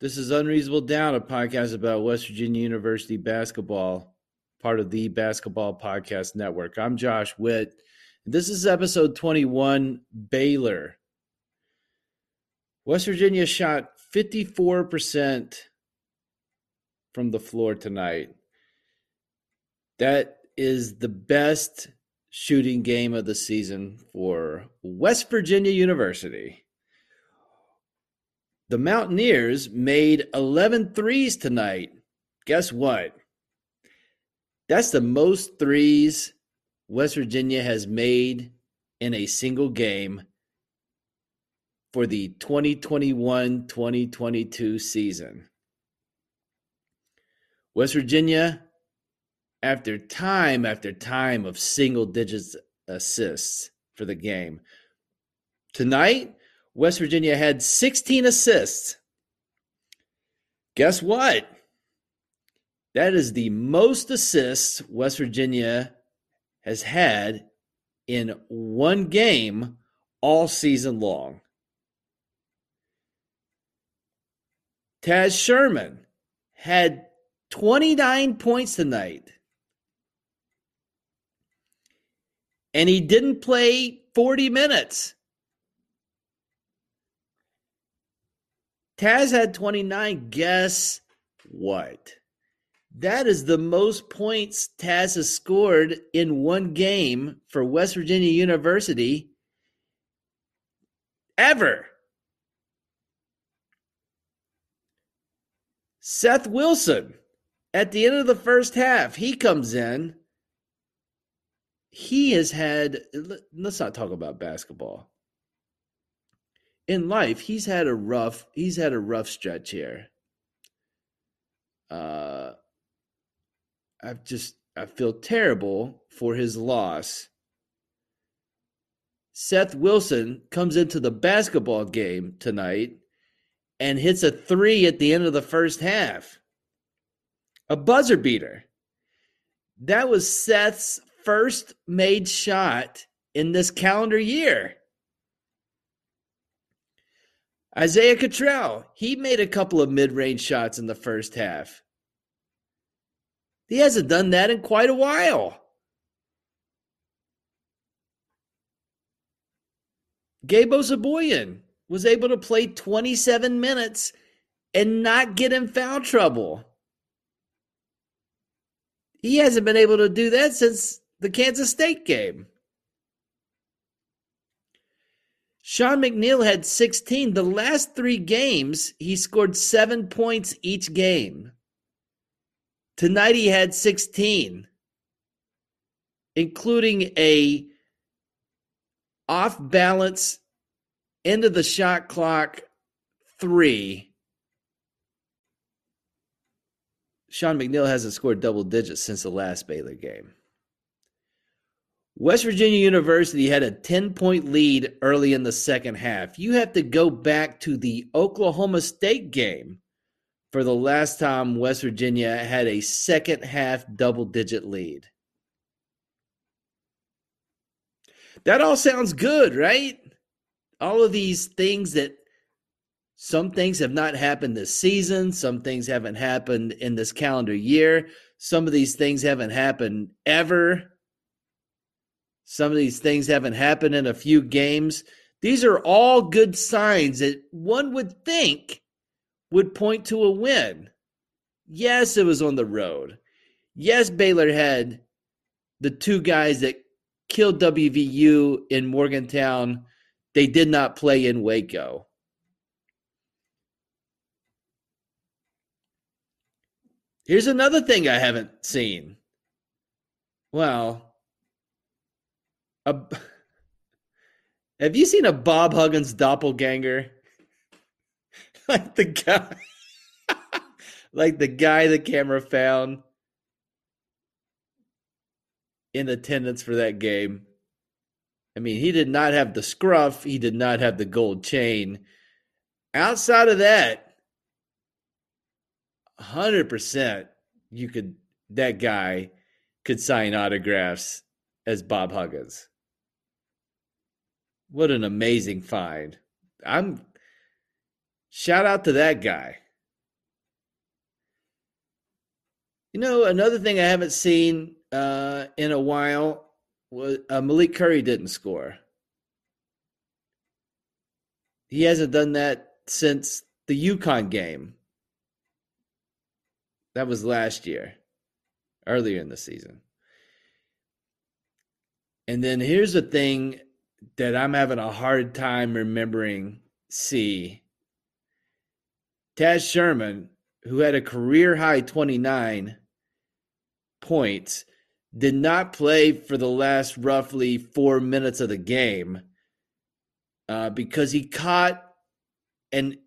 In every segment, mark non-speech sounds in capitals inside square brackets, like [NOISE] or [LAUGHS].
this is Unreasonable Doubt, a podcast about West Virginia University basketball, part of the Basketball Podcast Network. I'm Josh Witt. This is episode 21 Baylor. West Virginia shot 54% from the floor tonight. That is the best shooting game of the season for West Virginia University. The Mountaineers made 11 threes tonight. Guess what? That's the most threes West Virginia has made in a single game for the 2021 2022 season. West Virginia, after time after time of single digits assists for the game, tonight, West Virginia had 16 assists. Guess what? That is the most assists West Virginia has had in one game all season long. Taz Sherman had 29 points tonight. And he didn't play 40 minutes. Taz had 29. Guess what? That is the most points Taz has scored in one game for West Virginia University ever. Seth Wilson, at the end of the first half, he comes in. He has had, let's not talk about basketball in life he's had a rough he's had a rough stretch here. Uh i've just i feel terrible for his loss. Seth wilson comes into the basketball game tonight and hits a three at the end of the first half. A buzzer beater. That was seth's first made shot in this calendar year Isaiah Cottrell, he made a couple of mid range shots in the first half. He hasn't done that in quite a while. Gabe Osabuohien was able to play 27 minutes and not get in foul trouble. He hasn't been able to do that since the Kansas State game. Sean McNeil had 16. The last three games, he scored seven points each game. Tonight he had 16, including a off balance end of the shot clock three. Sean McNeil hasn't scored double digits since the last Baylor game. West Virginia University had a 10 point lead early in the second half. You have to go back to the Oklahoma State game for the last time West Virginia had a second half double digit lead. That all sounds good, right? All of these things that some things have not happened this season, some things haven't happened in this calendar year, some of these things haven't happened ever some of these things haven't happened in a few games. These are all good signs that one would think would point to a win. Yes, it was on the road. Yes, Baylor had the two guys that killed WVU in Morgantown. They did not play in Waco. Here's another thing I haven't seen. Well, a, have you seen a Bob Huggins doppelganger? [LAUGHS] like the guy, [LAUGHS] like the guy the camera found in attendance for that game. I mean, he did not have the scruff, he did not have the gold chain. Outside of that, 100% you could that guy could sign autographs as Bob Huggins. What an amazing find. I'm shout out to that guy. You know, another thing I haven't seen uh, in a while was uh, Malik Curry didn't score. He hasn't done that since the UConn game. That was last year, earlier in the season. And then here's the thing that I'm having a hard time remembering see. Taz Sherman, who had a career high 29 points, did not play for the last roughly four minutes of the game uh, because he caught, and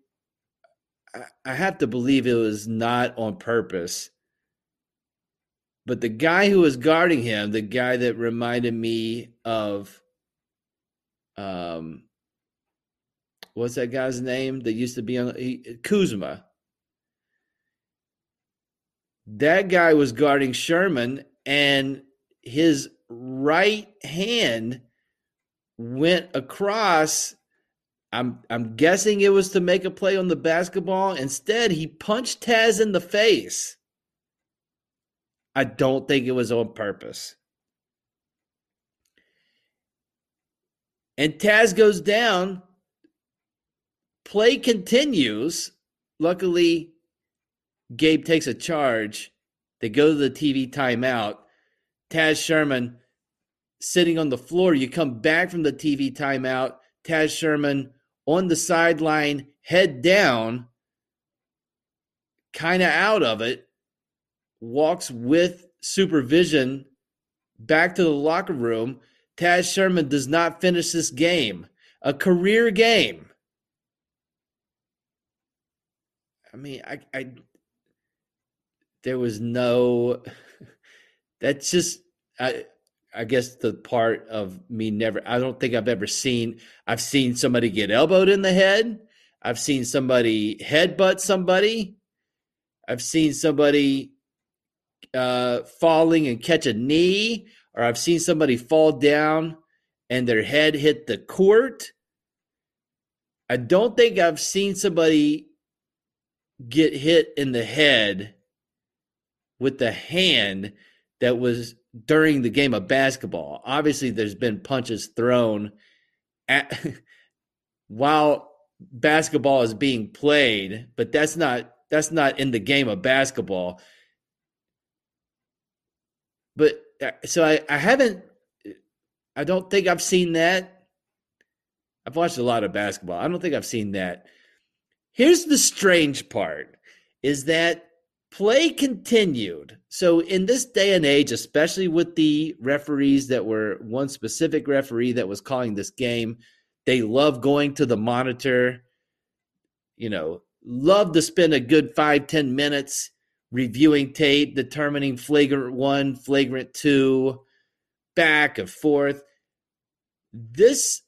I have to believe it was not on purpose. But the guy who was guarding him, the guy that reminded me of, um, what's that guy's name that used to be on he, Kuzma? That guy was guarding Sherman, and his right hand went across I'm I'm guessing it was to make a play on the basketball. Instead, he punched Taz in the face. I don't think it was on purpose. And Taz goes down. Play continues. Luckily, Gabe takes a charge. They go to the TV timeout. Taz Sherman sitting on the floor. You come back from the TV timeout. Taz Sherman on the sideline, head down, kind of out of it, walks with supervision back to the locker room. Taz Sherman does not finish this game, a career game. I mean, I, I there was no. [LAUGHS] That's just I. I guess the part of me never I don't think I've ever seen I've seen somebody get elbowed in the head. I've seen somebody headbutt somebody. I've seen somebody uh, falling and catch a knee, or I've seen somebody fall down and their head hit the court. I don't think I've seen somebody get hit in the head with the hand that was during the game of basketball. Obviously, there's been punches thrown at [LAUGHS] while basketball is being played, but that's not that's not in the game of basketball. But so I, I haven't I don't think I've seen that. I've watched a lot of basketball. I don't think I've seen that. Here's the strange part is that play continued. So in this day and age, especially with the referees that were one specific referee that was calling this game, they love going to the monitor, you know, love to spend a good five ten minutes reviewing tape, determining flagrant one, flagrant two, back and forth. This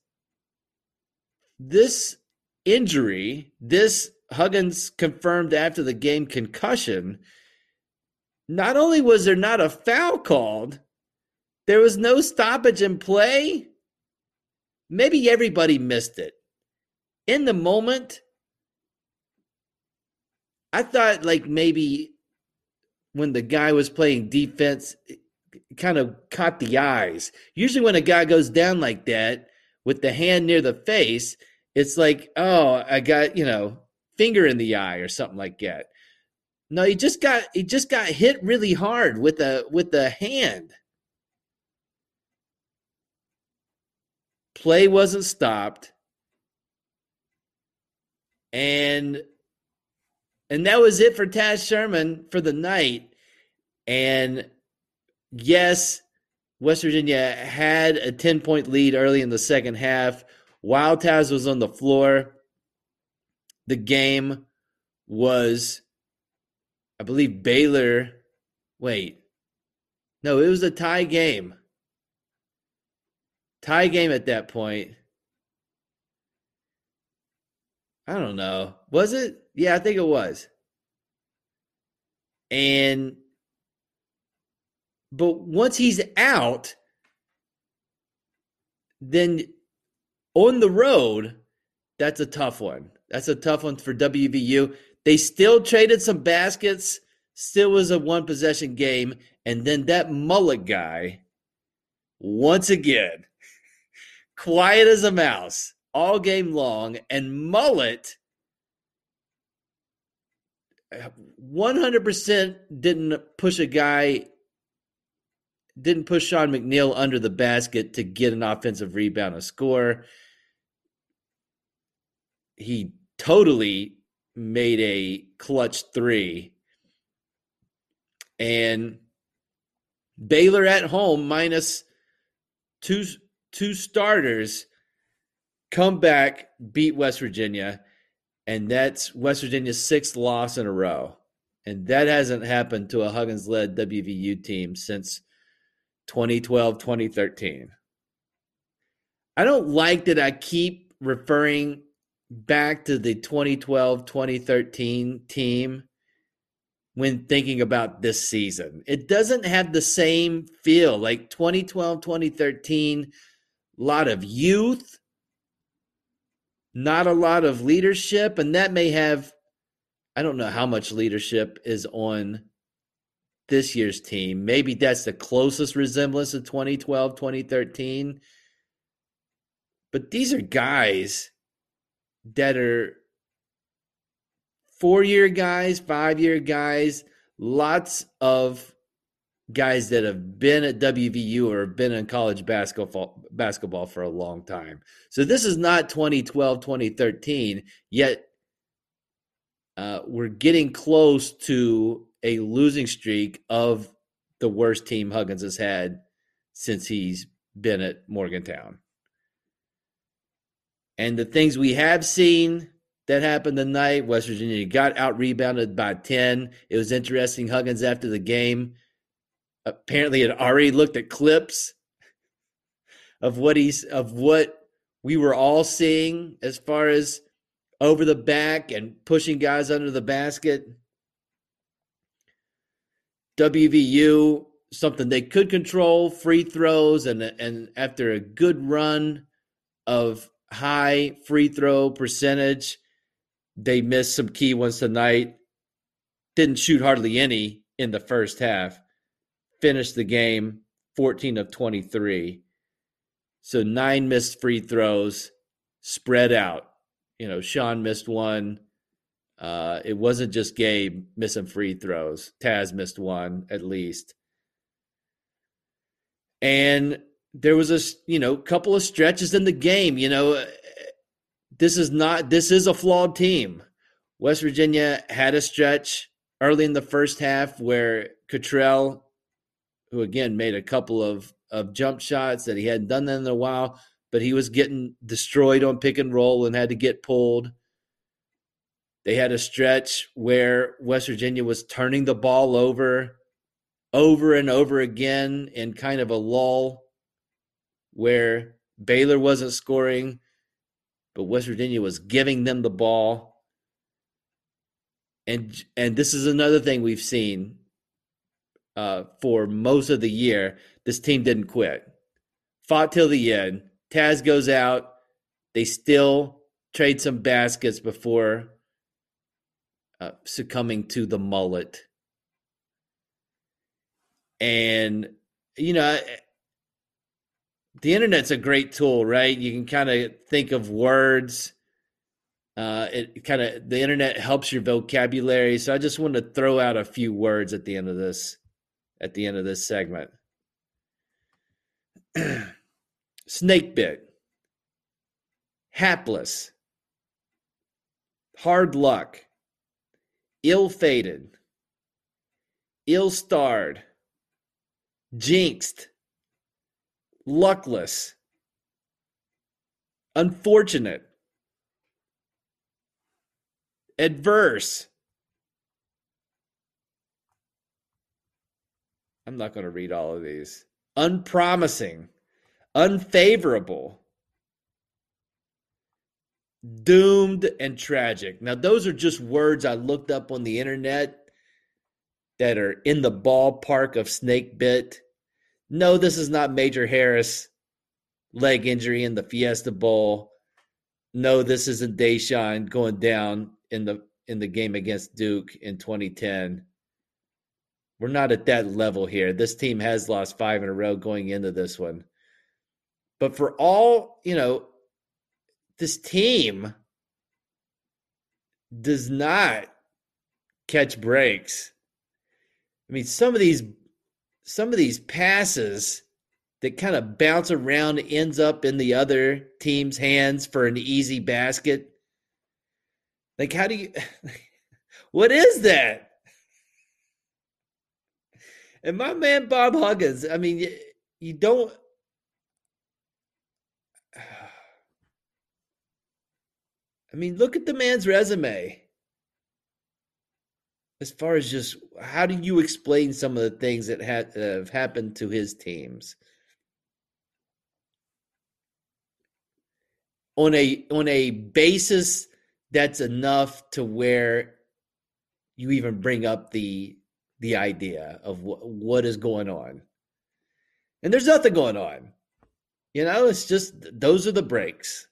this injury, this Huggins confirmed after the game concussion, not only was there not a foul called, there was no stoppage in play. Maybe everybody missed it. In the moment, I thought like maybe when the guy was playing defense, kind of caught the eyes. Usually, when a guy goes down like that with the hand near the face, it's like, oh, I got, you know, finger in the eye or something like that. No, he just got he just got hit really hard with a with the hand. Play wasn't stopped. And and that was it for Taz Sherman for the night. And yes, West Virginia had a 10 point lead early in the second half while Taz was on the floor the game was, I believe, Baylor. Wait, no, it was a tie game. tie game at that point. I don't know. Was it? Yeah, I think it was. And but once he's out, then on the road, that's a tough one. That's a tough one for WVU. They still traded some baskets, still was a one possession game. And then that mullet guy, once again, [LAUGHS] quiet as a mouse all game long. And mullet 100% didn't push a guy didn't push Sean McNeil under the basket to get an offensive rebound, a score. He totally made a clutch three. And Baylor at home minus two two starters come back, beat West Virginia, and that's West Virginia's sixth loss in a row. And that hasn't happened to a Huggins led WVU team since 2012, 2013. I don't like that I keep referring back to the 2012 2013 team when thinking about this season. It doesn't have the same feel like 2012 2013, a lot of youth, not a lot of leadership, and that may have, I don't know how much leadership is on this year's team. Maybe that's the closest resemblance of 2012 2013. But these are guys that are four year guys, five year guys, lots of guys that have been at WVU or have been in college basketball basketball for a long time. So this is not 2012, 2013, yet uh, we're getting close to a losing streak of the worst team Huggins has had since he's been at Morgantown. And the things we have seen that happened tonight, West Virginia got out rebounded by 10. It was interesting. Huggins, after the game, apparently had already looked at clips of what he's of what we were all seeing as far as over the back and pushing guys under the basket. WVU something they could control free throws and and after a good run of high free throw percentage. They missed some key ones tonight. Didn't shoot hardly any in the first half. Finished the game 14 of 23. So nine missed free throws spread out. You know, Sean missed one. Uh, it wasn't just Gabe missing free throws. Taz missed one at least. And there was a you know couple of stretches in the game. You know, this is not this is a flawed team. West Virginia had a stretch early in the first half where Cottrell, who again made a couple of of jump shots that he hadn't done that in a while, but he was getting destroyed on pick and roll and had to get pulled. They had a stretch where West Virginia was turning the ball over over and over again in kind of a lull where Baylor wasn't scoring, but West Virginia was giving them the ball. And and this is another thing we've seen uh, for most of the year. This team didn't quit, fought till the end. Taz goes out. They still trade some baskets before uh, succumbing to the mullet. And you know, the internet's a great tool, right? You can kind of think of words. Uh, it kind of the internet helps your vocabulary. So I just wanted to throw out a few words at the end of this, at the end of this segment. [CLEARS THROAT] Snake bit, hapless, hard luck, ill fated, ill starred, jinxed. Luckless, unfortunate, adverse. I'm not going to read all of these. Unpromising, unfavorable, doomed, and tragic. Now, those are just words I looked up on the internet that are in the ballpark of snake bit. No, this is not Major Harris leg injury in the Fiesta Bowl. No, this isn't Da'Sean going down in the in the game against Duke in 2010. We're not at that level here. This team has lost five in a row going into this one. But for all, you know, this team does not catch breaks. I mean, some of these some of these passes that kind of bounce around ends up in the other team's hands for an easy basket. Like, how do you? [LAUGHS] what is that? And my man Bob Huggins, I mean, you, you don't. [SIGHS] I mean, look at the man's resume as far as just how do you explain some of the things that ha- have happened to his teams on a on a basis that's enough to where you even bring up the the idea of wh- what is going on. And there's nothing going on. You know it's just those are the breaks.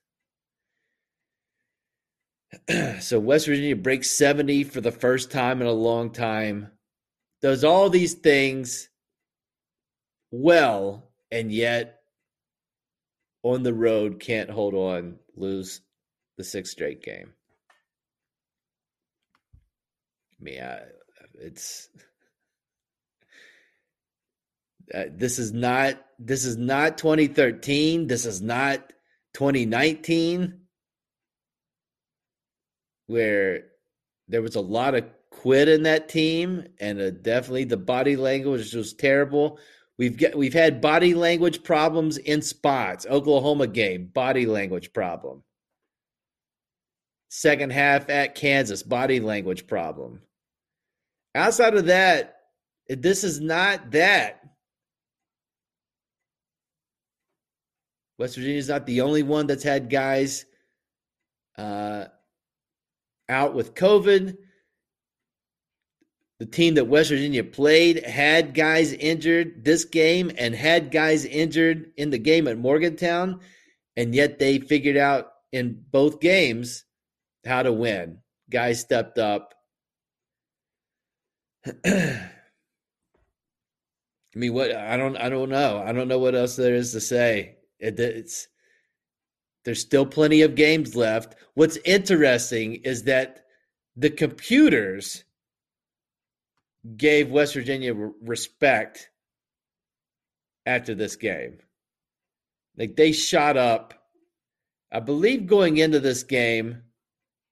[CLEARS THROAT] So West Virginia breaks 70 for the first time in a long time, does all these things well, and yet on the road can't hold on, lose the sixth straight game. I mean, I, it's uh, this is not this is not 2013. This is not 2019 where there was a lot of quit in that team, and uh, definitely the body language was terrible. We've got we've had body language problems in spots. Oklahoma game, body language problem. Second half at Kansas, body language problem. Outside of that, this is not that. West Virginia is not the only one that's had guys uh, out with COVID. The team that West Virginia played had guys injured this game and had guys injured in the game at Morgantown, and yet they figured out in both games how to win. Guys stepped up. [CLEARS THROAT] I mean, what I don't, I don't know. I don't know what else there is to say. It, it's there's still plenty of games left. What's interesting is that the computers gave West Virginia respect after this game. Like they shot up, I believe, going into this game,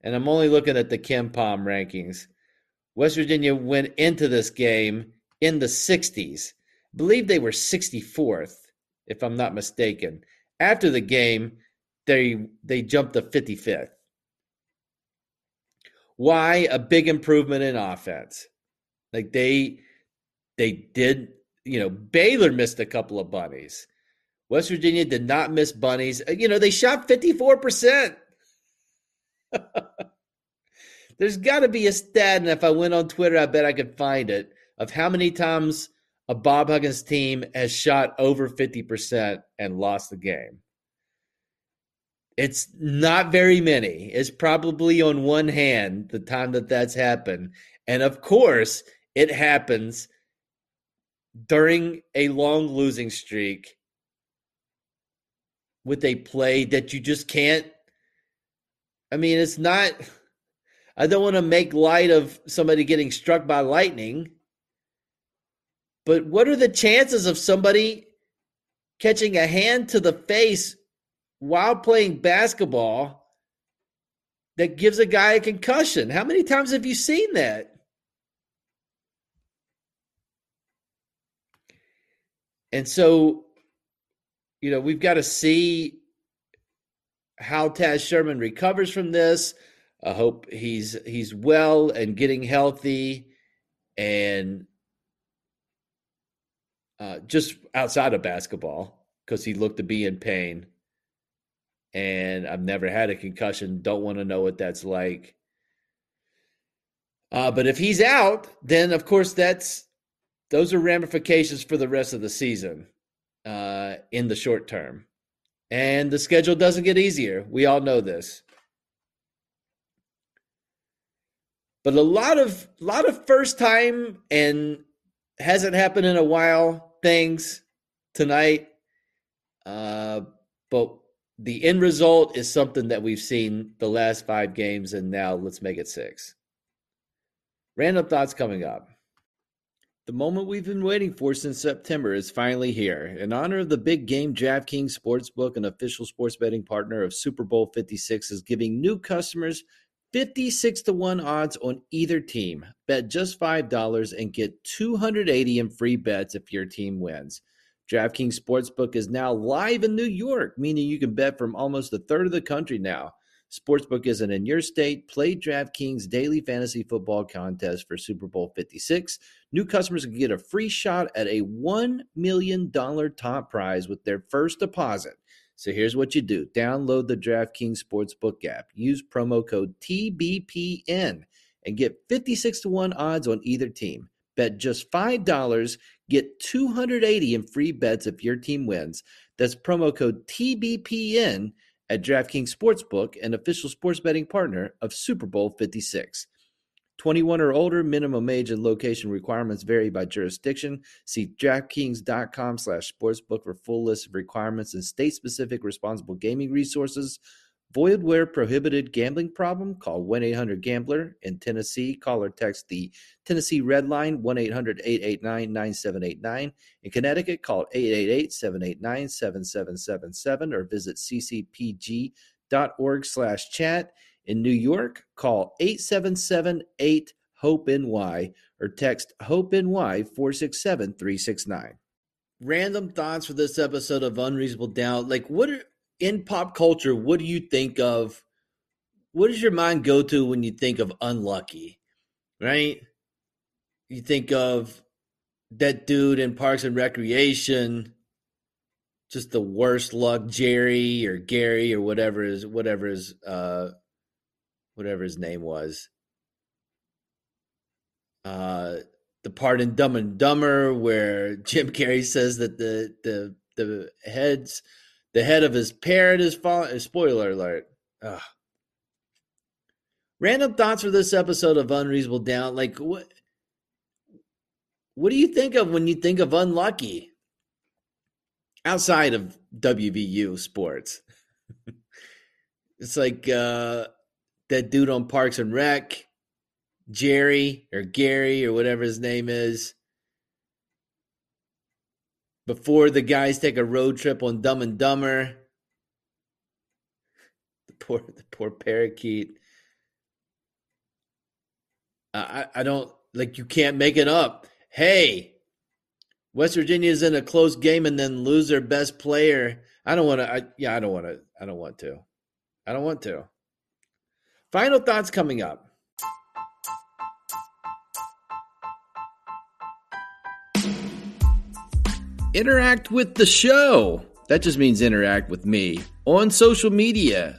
and I'm only looking at the KenPom rankings. West Virginia went into this game in the 60s. I believe they were 64th, if I'm not mistaken. After the game, they they jumped to 55th. Why a big improvement in offense? Like they they did, you know, Baylor missed a couple of bunnies. West Virginia did not miss bunnies. Uh, you know, they shot 54%. [LAUGHS] There's got to be a stat, and if I went on Twitter, I bet I could find it, of how many times a Bob Huggins team has shot over 50% and lost the game. It's not very many. It's probably on one hand the time that that's happened. And of course, it happens during a long losing streak with a play that you just can't. I mean, it's not. I don't want to make light of somebody getting struck by lightning, but what are the chances of somebody catching a hand to the face while playing basketball that gives a guy a concussion. How many times have you seen that? And so, you know, we've got to see how Taz Sherman recovers from this. I hope he's he's well and getting healthy and uh, just outside of basketball because he looked to be in pain. And I've never had a concussion. Don't want to know what that's like. Uh, but if he's out, then of course that's those are ramifications for the rest of the season uh, in the short term. And the schedule doesn't get easier. We all know this. But a lot of lot of first time and hasn't happened in a while things tonight. Uh, but the end result is something that we've seen the last five games, and now let's make it six. Random thoughts coming up. The moment we've been waiting for since September is finally here. In honor of the big game, DraftKings Sportsbook, an official sports betting partner of Super Bowl 56, is giving new customers 56 to 1 odds on either team. Bet just $5 and get 280 in free bets if your team wins. DraftKings Sportsbook is now live in New York, meaning you can bet from almost a third of the country now. Sportsbook isn't in your state. Play DraftKings daily fantasy football contest for Super Bowl 56. New customers can get a free shot at a $1 million top prize with their first deposit. So here's what you do download the DraftKings Sportsbook app, use promo code TBPN, and get 56 to 1 odds on either team. Bet just $5, get 280 in free bets if your team wins. That's promo code TBPN at DraftKings Sportsbook, an official sports betting partner of Super Bowl 56. 21 or older, minimum age and location requirements vary by jurisdiction. See DraftKings.com slash sportsbook for full list of requirements and state-specific responsible gaming resources. Void where prohibited gambling problem, call 1 800 Gambler. In Tennessee, call or text the Tennessee Red Line 1 800 889 9789. In Connecticut, call 888 789 7777 or visit ccpg.org slash chat. In New York, call 877 8 HOPE NY or text HOPE NY 467 369. Random thoughts for this episode of Unreasonable Doubt. Like, what are in pop culture, what do you think of? What does your mind go to when you think of unlucky? Right? You think of that dude in Parks and Recreation, just the worst luck, Jerry or Gary or whatever is whatever his uh whatever his name was. Uh the part in Dumb and Dumber where [LAUGHS] Jim Carrey says that the the the heads the head of his parrot is falling. Spoiler alert. Ugh. Random thoughts for this episode of Unreasonable Doubt. Like what? What do you think of when you think of unlucky? Outside of WVU sports, [LAUGHS] it's like uh, that dude on Parks and Rec, Jerry or Gary or whatever his name is before the guys take a road trip on Dumb and Dumber. The poor, the poor parakeet. I, I don't like. You can't make it up. Hey, West Virginia's in a close game and then lose their best player. I don't want to. Yeah, I don't want to. I don't want to. I don't want to. Final thoughts coming up. interact with the show. That just means interact with me on social media,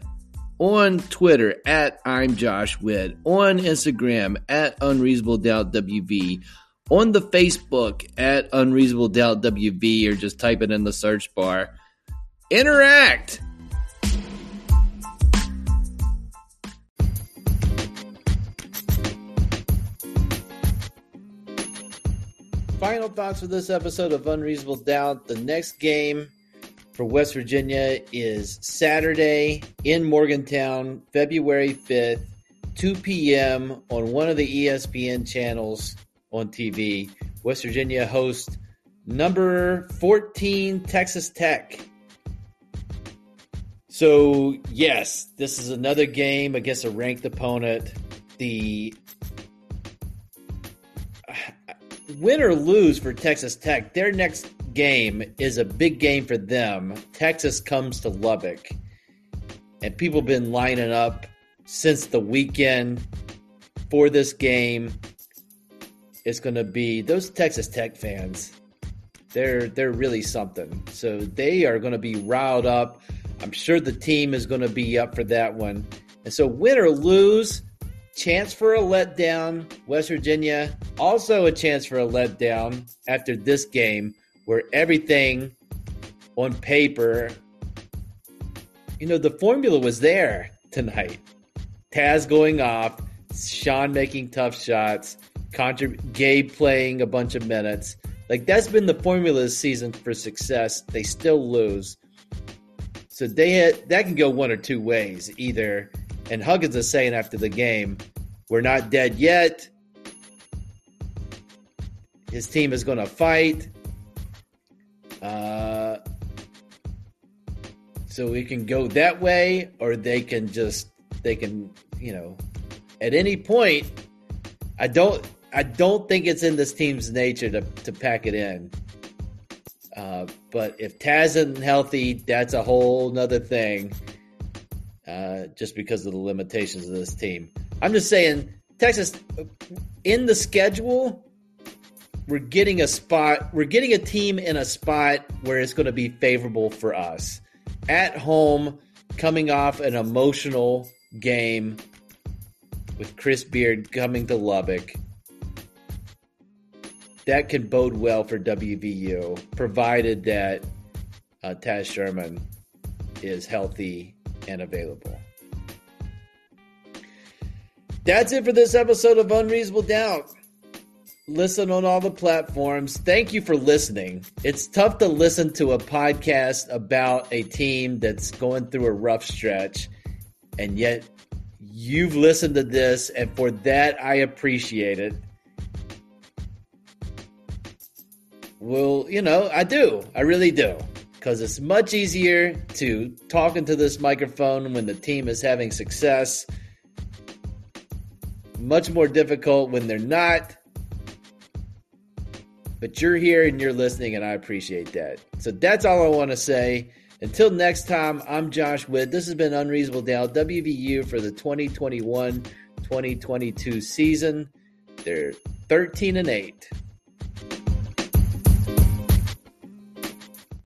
on Twitter at I'm Josh Witt, on Instagram at Unreasonable Doubt WV, on the Facebook at Unreasonable Doubt WV, or just type it in the search bar. Interact. Final thoughts for this episode of Unreasonable Doubt. The next game for West Virginia is Saturday in Morgantown, February 5th, 2 p.m. on one of the ESPN channels on TV. West Virginia hosts number 14 Texas Tech. So, yes, this is another game against a ranked opponent. The win or lose for Texas Tech, their next game is a big game for them. Texas comes to Lubbock, and people have been lining up since the weekend for this game. It's going to be those Texas Tech fans. They're they're really something. So they are going to be riled up. I'm sure the team is going to be up for that one. And so win or lose, chance for a letdown. West Virginia also a chance for a letdown after this game where everything on paper you know the formula was there tonight. Taz going off, Sean making tough shots, Contra- Gabe playing a bunch of minutes. Like that's been the formula this season for success. They still lose. So they had, that can go one or two ways. Either, and Huggins is saying after the game, we're not dead yet. His team is going to fight. Uh, so we can go that way, or they can just they can you know at any point. I don't I don't think it's in this team's nature to to pack it in. Uh, but if Taz isn't healthy, that's a whole nother thing. Uh, just because of the limitations of this team, I'm just saying Texas in the schedule. We're getting a spot. We're getting a team in a spot where it's going to be favorable for us at home, coming off an emotional game with Chris Beard coming to Lubbock. That can bode well for WVU, provided that uh, Taz Sherman is healthy and available. That's it for this episode of Unreasonable Doubt listen on all the platforms. Thank you for listening. It's tough to listen to a podcast about a team that's going through a rough stretch, and yet you've listened to this, and for that, I appreciate it. Well, you know, I do. I really do. Because it's much easier to talk into this microphone when the team is having success. Much more difficult when they're not but you're here and you're listening, and I appreciate that. So that's all I want to say. Until next time, I'm Josh Witt. This has been Unreasonable Doubt, WVU for the 2021 2022 season. They're 13 and 8.